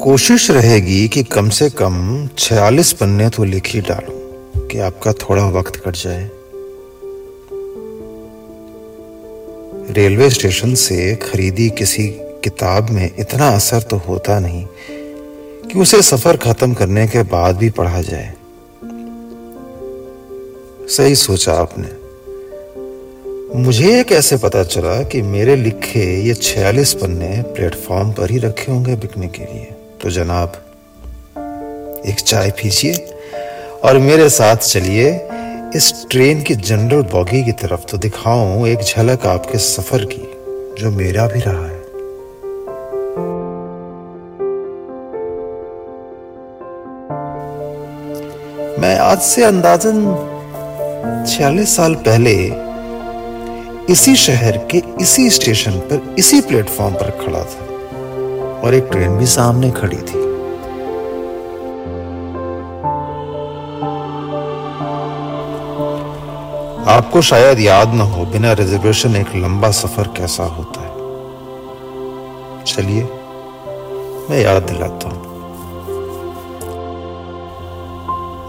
कोशिश रहेगी कि कम से कम 46 पन्ने तो लिख ही डालूं कि आपका थोड़ा वक्त कट जाए। रेलवे स्टेशन से खरीदी किसी किताब में इतना असर तो होता नहीं कि उसे सफ़र खत्म करने के बाद भी पढ़ा जाए। सही सोचा आपने। मुझे ये कैसे पता चला कि मेरे लिखे ये छियालीस पन्ने प्लेटफॉर्म पर ही रखे होंगे बिकने के लिए? तो जनाब, एक चाय पीजिए और मेरे साथ चलिए। इस ट्रेन की जनरल बॉगी की तरफ़ तो दिखाऊँ एक झलक आपके सफ़र की, जो मेरा भी रहा है। मैं आज से अंदाजन छियालीस साल पहले इसी शहर के इसी स्टेशन पर, इसी प्लेटफॉर्म पर खड़ा था और एक ट्रेन भी सामने खड़ी थी। आपको शायद याद ना हो, बिना रिजर्वेशन एक लंबा सफ़र कैसा होता है। चलिए, मैं याद दिलाता हूँ।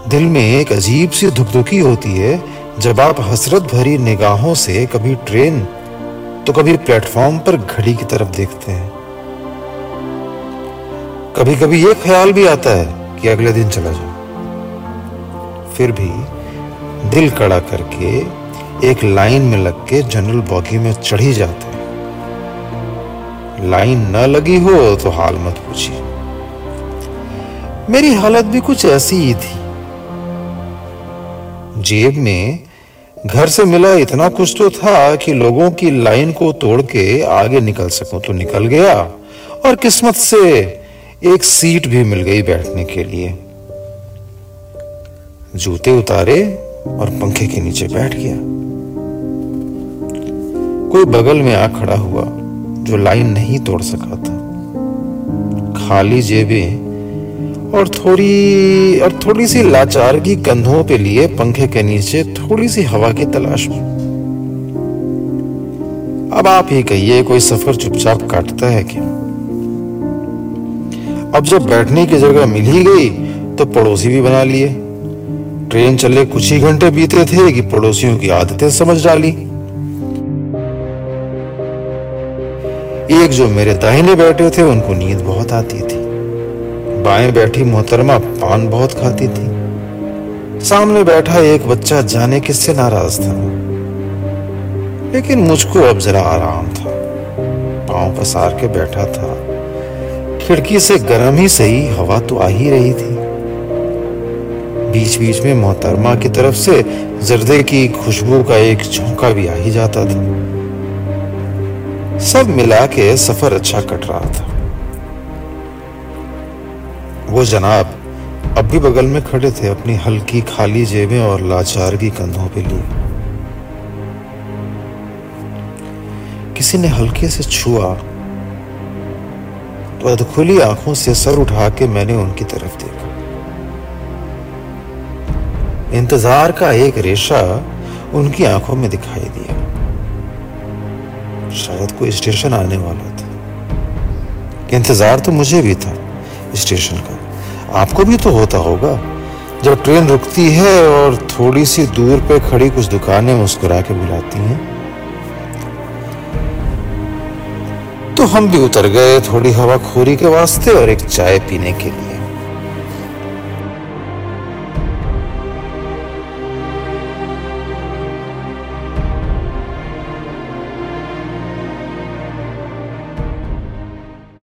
दिल में एक अजीब सी धुकधुकी होती है जब आप हसरत भरी निगाहों से कभी ट्रेन तो कभी प्लेटफॉर्म पर घड़ी की तरफ़ देखते हैं। कभी कभी यह ख्याल भी आता है कि अगले दिन चला जाओ फिर भी दिल कड़ा करके एक लाइन में लग के जनरल बॉगी में चढ़ी जाते हैं। लाइन न लगी हो तो हाल मत पूछिए। मेरी हालत भी कुछ ऐसी ही थी। जेब में घर से मिला इतना कुछ तो था कि लोगों की लाइन को तोड़ के आगे निकल सकूँ तो निकल गया। और किस्मत से एक सीट भी मिल गई बैठने के लिए। जूते उतारे और पंखे के नीचे बैठ गया। कोई बगल में आ खड़ा हुआ जो लाइन नहीं तोड़ सका था। खाली जेबें और थोड़ी और थोड़ी सी लाचार की कंधों पे लिए पंखे के नीचे थोड़ी सी हवा की तलाश में। अब आप ही कहिए, कोई सफ़र चुपचाप काटता है क्या? अब जब बैठने की जगह मिल ही गई तो पड़ोसी भी बना लिए। ट्रेन चले कुछ ही घंटे बीते थे कि पड़ोसियों की आदतें समझ डाली। एक जो मेरे दाहिने बैठे थे, उनको नींद बहुत आती थी। बाएँ बैठी मोहतरमा पान बहुत खाती थी। सामने बैठा एक बच्चा जाने किससे नाराज़ था? लेकिन मुझको अब जरा आराम था। पाँव पसार के बैठा था। खिड़की से गर्म ही सही हवा तो आ ही रही थी। बीच बीच में मोहतरमा की तरफ़ से जर्दे की खुशबू का एक झोंका भी आ ही जाता था। सब मिला के सफ़र अच्छा कट रहा था। वो जनाब, अब भी बगल में खड़े थे अपनी हल्की खाली जेबें और लाचार की कंधों पे लिए। किसी ने हल्के से छुआ तो अधखुली आँखों से सर उठा के मैंने उनकी तरफ़ देखा। इंतज़ार का एक रेशा उनकी आँखों में दिखाई दिया। शायद कोई स्टेशन आने वाला था। इंतज़ार तो मुझे भी था, स्टेशन का। आपको भी तो होता होगा। जब ट्रेन रुकती है और थोड़ी सी दूर पे खड़ी कुछ दुकानें मुस्कुरा के बुलाती हैं तो हम भी उतर गए थोड़ी हवा खोरी के वास्ते और एक चाय पीने के लिए।